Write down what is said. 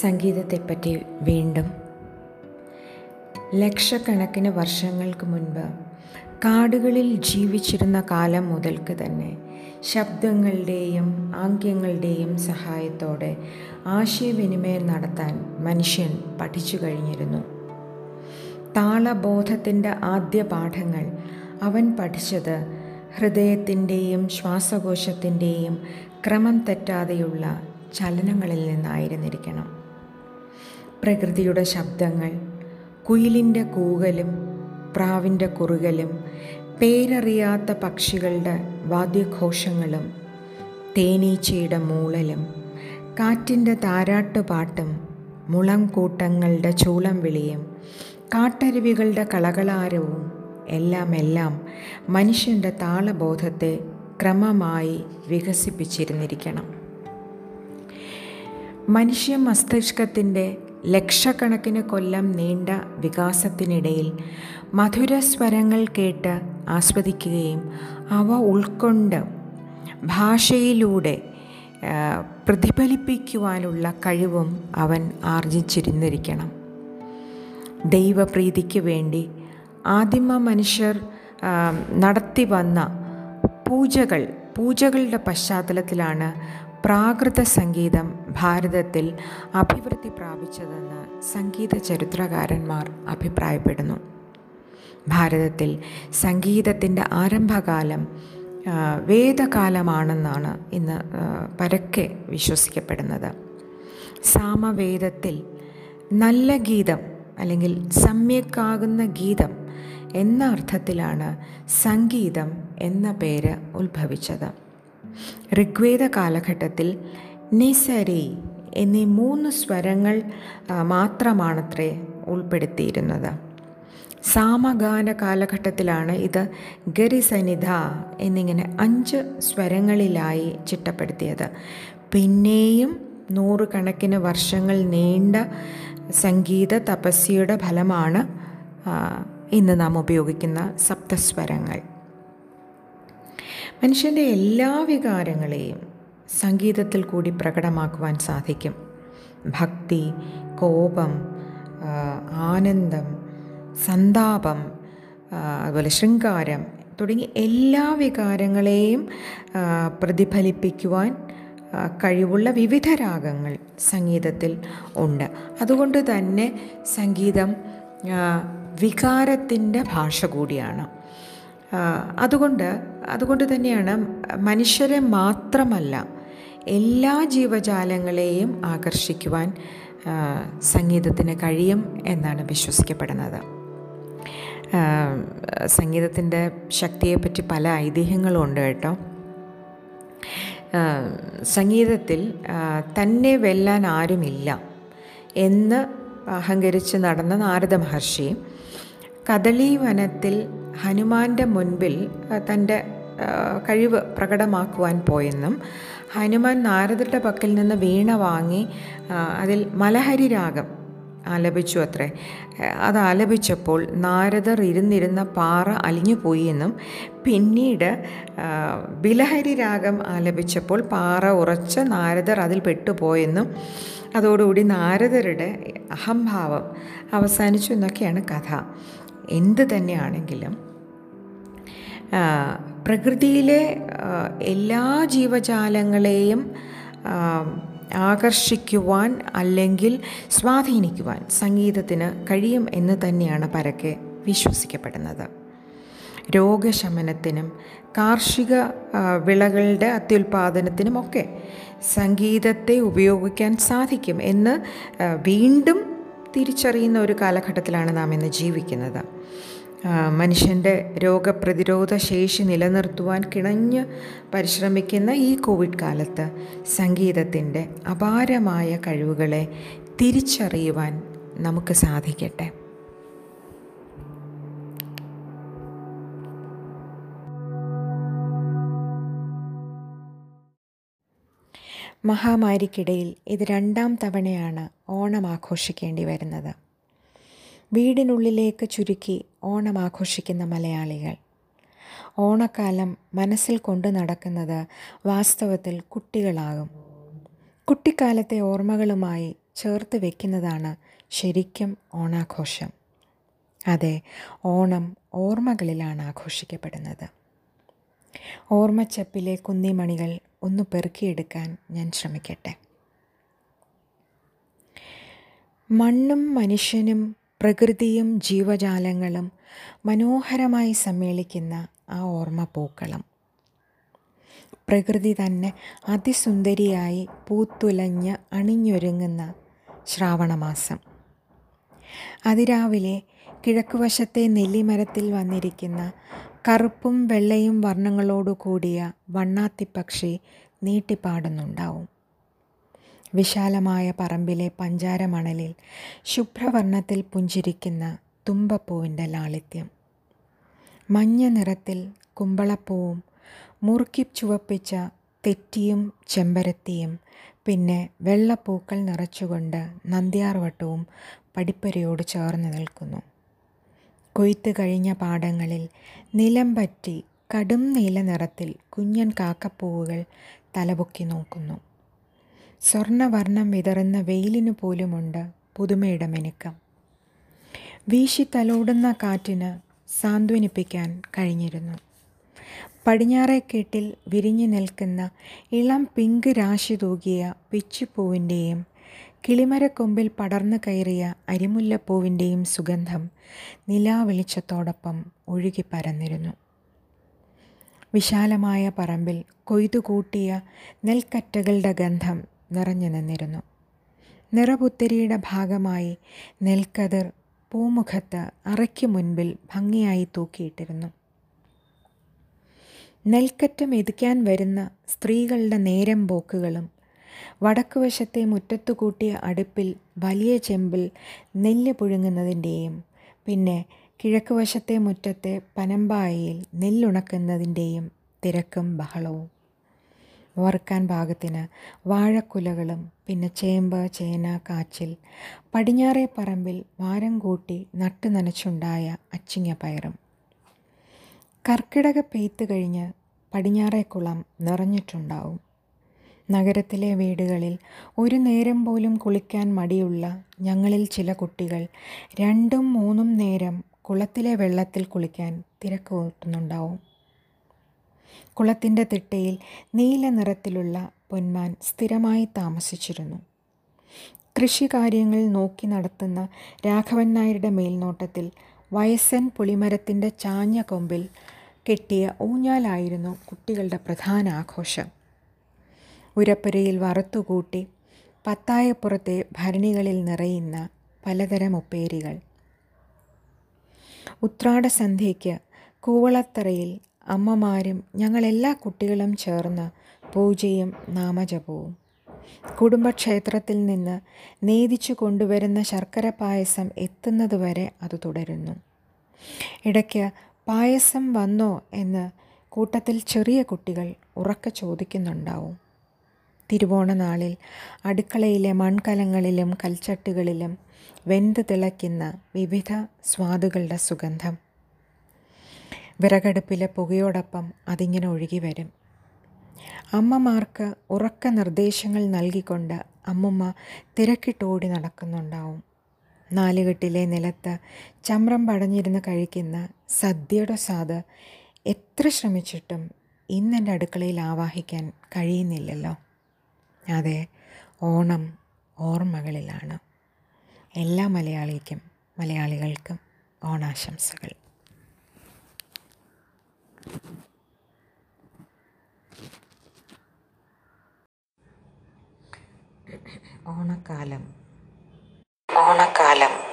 സംഗീതത്തെപ്പറ്റി വീണ്ടും. ലക്ഷക്കണക്കിന് വർഷങ്ങൾക്ക് മുൻപ് കാടുകളിൽ ജീവിച്ചിരുന്ന കാലം മുതൽക്ക് തന്നെ ശബ്ദങ്ങളുടെയും ആംഗ്യങ്ങളുടെയും സഹായത്തോടെ ആശയവിനിമയം നടത്താൻ മനുഷ്യൻ പഠിച്ചു കഴിഞ്ഞിരുന്നു. താളബോധത്തിന്റെ ആദ്യ പാഠങ്ങൾ അവൻ പഠിച്ചത് ഹൃദയത്തിന്റെയും ശ്വാസകോശത്തിന്റെയും ക്രമം തെറ്റാതെയുള്ള ചലനങ്ങളിൽ നിന്നായിരുന്നിരിക്കണം. പ്രകൃതിയുടെ ശബ്ദങ്ങൾ കുയിലിന്റെ കൂകലും പ്രാവിന്റെ കുറുകലും പേരറിയാത്ത പക്ഷികളുടെ വാദ്യഘോഷങ്ങളും തേനീച്ചയുടെ മൂളലും കാറ്റിന്റെ താരാട്ടുപാട്ടും മുളം കൂട്ടങ്ങളുടെ ചൂളം വിളിയും കാട്ടരുവികളുടെ കളകളാരവും എല്ലാം എല്ലാം മനുഷ്യന്റെ താളബോധത്തെ ക്രമമായി വികസിപ്പിച്ചിരുന്നിരിക്കണം. മനുഷ്യ മസ്തിഷ്കത്തിന്റെ ലക്ഷക്കണക്കിന് കൊല്ലം നീണ്ട വികാസത്തിനിടയിൽ മധുരസ്വരങ്ങൾ കേട്ട് ആസ്വദിക്കുകയും അവ ഉൾക്കൊണ്ട് ഭാഷയിലൂടെ പ്രതിഫലിപ്പിക്കുവാനുള്ള കഴിവും അവൻ ആർജിച്ചിരുന്നിരിക്കണം. ദൈവപ്രീതിക്ക് വേണ്ടി ആദിമ മനുഷ്യർ നടത്തി വന്ന പൂജകൾ പൂജകളുടെ പശ്ചാത്തലത്തിലാണ് പ്രാകൃത സംഗീതം ഭാരതത്തിൽ അഭിവൃദ്ധി പ്രാപിച്ചതെന്ന് സംഗീത ചരിത്രകാരന്മാർ അഭിപ്രായപ്പെടുന്നു. ഭാരതത്തിൽ സംഗീതത്തിന്റെ ആരംഭകാലം വേദകാലമാണെന്നാണ് ഇന്ന് പരക്കെ വിശ്വസിക്കപ്പെടുന്നത്. സാമവേദത്തിൽ നല്ല ഗീതം അല്ലെങ്കിൽ സമ്യക്കാകുന്ന ഗീതം എന്ന അർത്ഥത്തിലാണ് സംഗീതം എന്ന പേര് ഉത്ഭവിച്ചത്. ഋഗ്വേദ കാലഘട്ടത്തിൽ നിസരി എന്നീ മൂന്ന് സ്വരങ്ങൾ മാത്രമാണത്രേ ഉൾപ്പെടുത്തിയിരുന്നത്. സാമഗാന കാലഘട്ടത്തിലാണ് ഇത് ഗരിസനിധ എന്നിങ്ങനെ അഞ്ച് സ്വരങ്ങളിലായി ചിട്ടപ്പെടുത്തിയത്. പിന്നെയും നൂറുകണക്കിന് വർഷങ്ങൾ നീണ്ട സംഗീത തപസ്യയുടെ ഫലമാണ് ഇന്ന് നാം ഉപയോഗിക്കുന്ന സപ്തസ്വരങ്ങൾ. മനുഷ്യന്റെ എല്ലാ വികാരങ്ങളെയും സംഗീതത്തിൽ കൂടി പ്രകടമാക്കുവാൻ സാധിക്കും. ഭക്തി കോപം ആനന്ദം സന്താപം അതുപോലെ ശൃംഗാരം തുടങ്ങി എല്ലാ വികാരങ്ങളെയും പ്രതിഫലിപ്പിക്കുവാൻ കഴിവുള്ള വിവിധ രാഗങ്ങൾ സംഗീതത്തിൽ ഉണ്ട്. അതുകൊണ്ട് തന്നെ സംഗീതം വികാരത്തിന്റെ ഭാഷ കൂടിയാണ്. അതുകൊണ്ട് അതുകൊണ്ട് തന്നെയാണ് മനുഷ്യരെ മാത്രമല്ല എല്ലാ ജീവജാലങ്ങളെയും ആകർഷിക്കുവാൻ സംഗീതത്തിന് കഴിയും എന്നാണ് വിശ്വസിക്കപ്പെടുന്നത്. സംഗീതത്തിന്റെ ശക്തിയെപ്പറ്റി പല ഐതിഹ്യങ്ങളും ഉണ്ട് കേട്ടോ സംഗീതത്തിൽ തന്നെ വെല്ലാൻ ആരുമില്ല എന്ന് അഹങ്കരിച്ച് നടന്ന നാരദ മഹർഷി കദളി വനത്തിൽ ഹനുമാന്റെ മുൻപിൽ തന്റെ കഴിവ് പ്രകടമാക്കുവാൻ പോയെന്നും ഹനുമാൻ നാരദരുടെ പക്കൽ നിന്ന് വീണ വാങ്ങി അതിൽ മലഹരി രാഗം ആലപിച്ചു അത്രേ. അത് ആലപിച്ചപ്പോൾ നാരദർ ഇരുന്നിരുന്ന പാറ അലിഞ്ഞുപോയി എന്നും പിന്നീട് ബിലഹരി രാഗം ആലപിച്ചപ്പോൾ പാറ ഉറച്ച് നാരദർ അതിൽ പെട്ടുപോയെന്നും അതോടുകൂടി നാരദരുടെ അഹംഭാവം അവസാനിച്ചു എന്നൊക്കെയാണ് കഥ. എന്ത് തന്നെയാണെങ്കിലും പ്രകൃതിയിലെ എല്ലാ ജീവജാലങ്ങളെയും ആകർഷിക്കുവാൻ അല്ലെങ്കിൽ സ്വാധീനിക്കുവാൻ സംഗീതത്തിന് കഴിയും എന്ന് തന്നെയാണ് പരക്കെ വിശ്വസിക്കപ്പെടുന്നത്. രോഗശമനത്തിനും കാർഷിക വിളകളുടെ അത്യുൽപാദനത്തിനുമൊക്കെ സംഗീതത്തെ ഉപയോഗിക്കാൻ സാധിക്കും എന്ന് വീണ്ടും തിരിച്ചറിയുന്ന ഒരു കാലഘട്ടത്തിലാണ് നാം ഇന്ന് ജീവിക്കുന്നത്. മനുഷ്യന്റെ രോഗപ്രതിരോധ ശേഷി നിലനിർത്തുവാൻ കിണഞ്ഞ് പരിശ്രമിക്കുന്ന ഈ കോവിഡ് കാലത്ത് സംഗീതത്തിന്റെ അപാരമായ കഴിവുകളെ തിരിച്ചറിയുവാൻ നമുക്ക് സാധിക്കട്ടെ. മഹാമാരിക്കിടയിൽ ഇത് രണ്ടാം തവണയാണ് ഓണം ആഘോഷിക്കേണ്ടി വരുന്നത്. വീടിനുള്ളിലേക്ക് ചുരുക്കി ഓണം ആഘോഷിക്കുന്ന മലയാളികൾ. ഓണക്കാലം മനസ്സിൽ കൊണ്ടു നടക്കുന്നത് വാസ്തവത്തിൽ കുട്ടികളാകും. കുട്ടിക്കാലത്തെ ഓർമ്മകളുമായി ചേർത്ത് വയ്ക്കുന്നതാണ് ശരിക്കും ഓണാഘോഷം. അതെ ഓണം ഓർമ്മകളിലാണ് ആഘോഷിക്കപ്പെടുന്നത്. ഓർമ്മച്ചപ്പിലെ കുന്നിമണികൾ ഒന്ന് പെറുക്കിയെടുക്കാൻ ഞാൻ ശ്രമിക്കട്ടെ. മണ്ണും മനുഷ്യനും പ്രകൃതിയും ജീവജാലങ്ങളും മനോഹരമായി സമ്മേളിക്കുന്ന ആ ഓർമ്മ പൂക്കളം പ്രകൃതി തന്നെ അതിസുന്ദരിയായി പൂത്തുലഞ്ഞ് അണിഞ്ഞൊരുങ്ങുന്ന ശ്രാവണമാസം. അതിരാവിലെ കിഴക്കുവശത്തെ നെല്ലിമരത്തിൽ വന്നിരിക്കുന്ന കറുപ്പും വെള്ളയും വർണങ്ങളോടു കൂടിയ വണ്ണാത്തിപ്പക്ഷി നീട്ടിപ്പാടുന്നുണ്ടാവും. വിശാലമായ പറമ്പിലെ പഞ്ചാരമണലിൽ ശുഭ്രവർണത്തിൽ പുഞ്ചിരിക്കുന്ന തുമ്പപ്പൂവിന്റെ ലാളിത്യം. മഞ്ഞ നിറത്തിൽ കുമ്പളപ്പൂവും മുറുക്കി ചുവപ്പിച്ച തെറ്റിയും ചെമ്പരത്തിയും പിന്നെ വെള്ളപ്പൂക്കൾ നിറച്ചുകൊണ്ട് നന്ദ്യാർവട്ടവും പടിപ്പരയോട് ചേർന്ന് നിൽക്കുന്നു. കൊയ്ത്ത് കഴിഞ്ഞ പാടങ്ങളിൽ നിലം പറ്റി കടും നീല നിറത്തിൽ കുഞ്ഞൻ കാക്കപ്പൂവുകൾ തലപൊക്കി നോക്കുന്നു. സ്വർണവർണം വിതറുന്ന വെയിലിനു പോലുമുണ്ട് പുതുമയുടെ മിനുക്കം വീശി തലോടുന്ന കാറ്റിന് സാന്ത്വനിപ്പിക്കാൻ കഴിഞ്ഞിരുന്നു. പടിഞ്ഞാറേക്കെട്ടിൽ വിരിഞ്ഞു നിൽക്കുന്ന ഇളം പിങ്ക് രാശി തൂകിയ പിച്ചിപ്പൂവിന്റെയും കിളിമരക്കൊമ്പിൽ പടർന്നു കയറിയ അരിമുല്ലപ്പൂവിന്റെയും സുഗന്ധം നിലാവെളിച്ചത്തോടൊപ്പം ഒഴുകി പരന്നിരുന്നു. വിശാലമായ പറമ്പിൽ കൊയ്തുകൂട്ടിയ നെൽക്കറ്റകളുടെ ഗന്ധം നിറഞ്ഞു നിന്നിരുന്നു. നിറപുത്തരിയുടെ ഭാഗമായി നെൽക്കതിർ പൂമുഖത്ത് അറയ്ക്ക് മുൻപിൽ ഭംഗിയായി തൂക്കിയിട്ടിരുന്നു. നെൽക്കറ്റ മെതിക്കാൻ വരുന്ന സ്ത്രീകളുടെ നേരം പോക്കുകളും വടക്കുവശത്തെ മുറ്റത്തു കൂട്ടിയ അടുപ്പിൽ വലിയ ചെമ്പിൽ നെല്ല് പുഴുങ്ങുന്നതിന്റെയും പിന്നെ കിഴക്കുവശത്തെ മുറ്റത്തെ പനമ്പായയിൽ നെല്ലുണക്കുന്നതിന്റെയും തിരക്കും ബഹളവും. വറുക്കാൻ പാകത്തിന് വാഴക്കുലകളും പിന്നെ ചേമ്പ് ചേന കാച്ചിൽ പടിഞ്ഞാറേ പറമ്പിൽ വാരം കൂട്ടി നട്ടു നനച്ചുണ്ടായ അച്ചിങ്ങ പയറും. കർക്കിടക പെയ്ത്ത് കഴിഞ്ഞ് പടിഞ്ഞാറേ കുളം നിറഞ്ഞിട്ടുണ്ടാവും. നഗരത്തിലെ വീടുകളിൽ ഒരു നേരം പോലും കുളിക്കാൻ മടിയുള്ള ഞങ്ങളിൽ ചില കുട്ടികൾ രണ്ടും മൂന്നും നേരം കുളത്തിലെ വെള്ളത്തിൽ കുളിക്കാൻ തിരക്ക് കൂട്ടുന്നുണ്ടാവും. കുളത്തിന്റെ തിട്ടയിൽ നീല നിറത്തിലുള്ള പൊന്മാൻ സ്ഥിരമായി താമസിച്ചിരുന്നു. കൃഷികാര്യങ്ങൾ നോക്കി നടത്തുന്ന രാഘവൻ നായരുടെ മേൽനോട്ടത്തിൽ വയസ്സൻ പുളിമരത്തിന്റെ ചാഞ്ഞ കൊമ്പിൽ കെട്ടിയ ഊഞ്ഞാലായിരുന്നു കുട്ടികളുടെ പ്രധാന ആഘോഷം. ഉരപ്പുരയിൽ വറുത്തുകൂട്ടി പത്തായപ്പുറത്തെ ഭരണികളിൽ നിറയുന്ന പലതരം ഉപ്പേരികൾ. ഉത്രാടസന്ധ്യയ്ക്ക് കൂവളത്തറയിൽ അമ്മമാരും ഞങ്ങളെല്ലാ കുട്ടികളും ചേർന്ന് പൂജയും നാമജപവും. കുടുംബക്ഷേത്രത്തിൽ നിന്ന് നീതിച്ചു കൊണ്ടുവരുന്ന ശർക്കര പായസം എത്തുന്നതുവരെ അത് തുടരുന്നു. ഇടയ്ക്ക് പായസം വന്നോ എന്ന് കൂട്ടത്തിൽ ചെറിയ കുട്ടികൾ ഉറക്കെ ചോദിക്കുന്നുണ്ടാവും. തിരുവോണ നാളിൽ അടുക്കളയിലെ മൺകലങ്ങളിലും കൽച്ചട്ടുകളിലും വെന്ത് തിളയ്ക്കുന്ന വിവിധ സ്വാദുകളുടെ സുഗന്ധം. വിറകടുപ്പിലെ പുകയോടൊപ്പം അതിങ്ങനെ ഒഴുകി വരും. അമ്മമാർക്ക് ഉറക്ക നിർദ്ദേശങ്ങൾ നൽകിക്കൊണ്ട് അമ്മുമ്മ തിരക്കിട്ടോടി നടക്കുന്നുണ്ടാവും. നാലുകെട്ടിലെ നിലത്ത് ചമ്രം പടഞ്ഞിരുന്ന് കഴിക്കുന്ന സദ്യയുടെ സ്വാദ് എത്ര ശ്രമിച്ചിട്ടും ഇന്നെന്റെ അടുക്കളയിൽ ആവാഹിക്കാൻ കഴിയുന്നില്ലല്ലോ. അതെ ഓണം ഓർമ്മകളിലാണ്. എല്ലാ മലയാളിക്കും മലയാളികൾക്കും ഓണാശംസകൾ. ഓണക്കാലം. ഓണക്കാലം.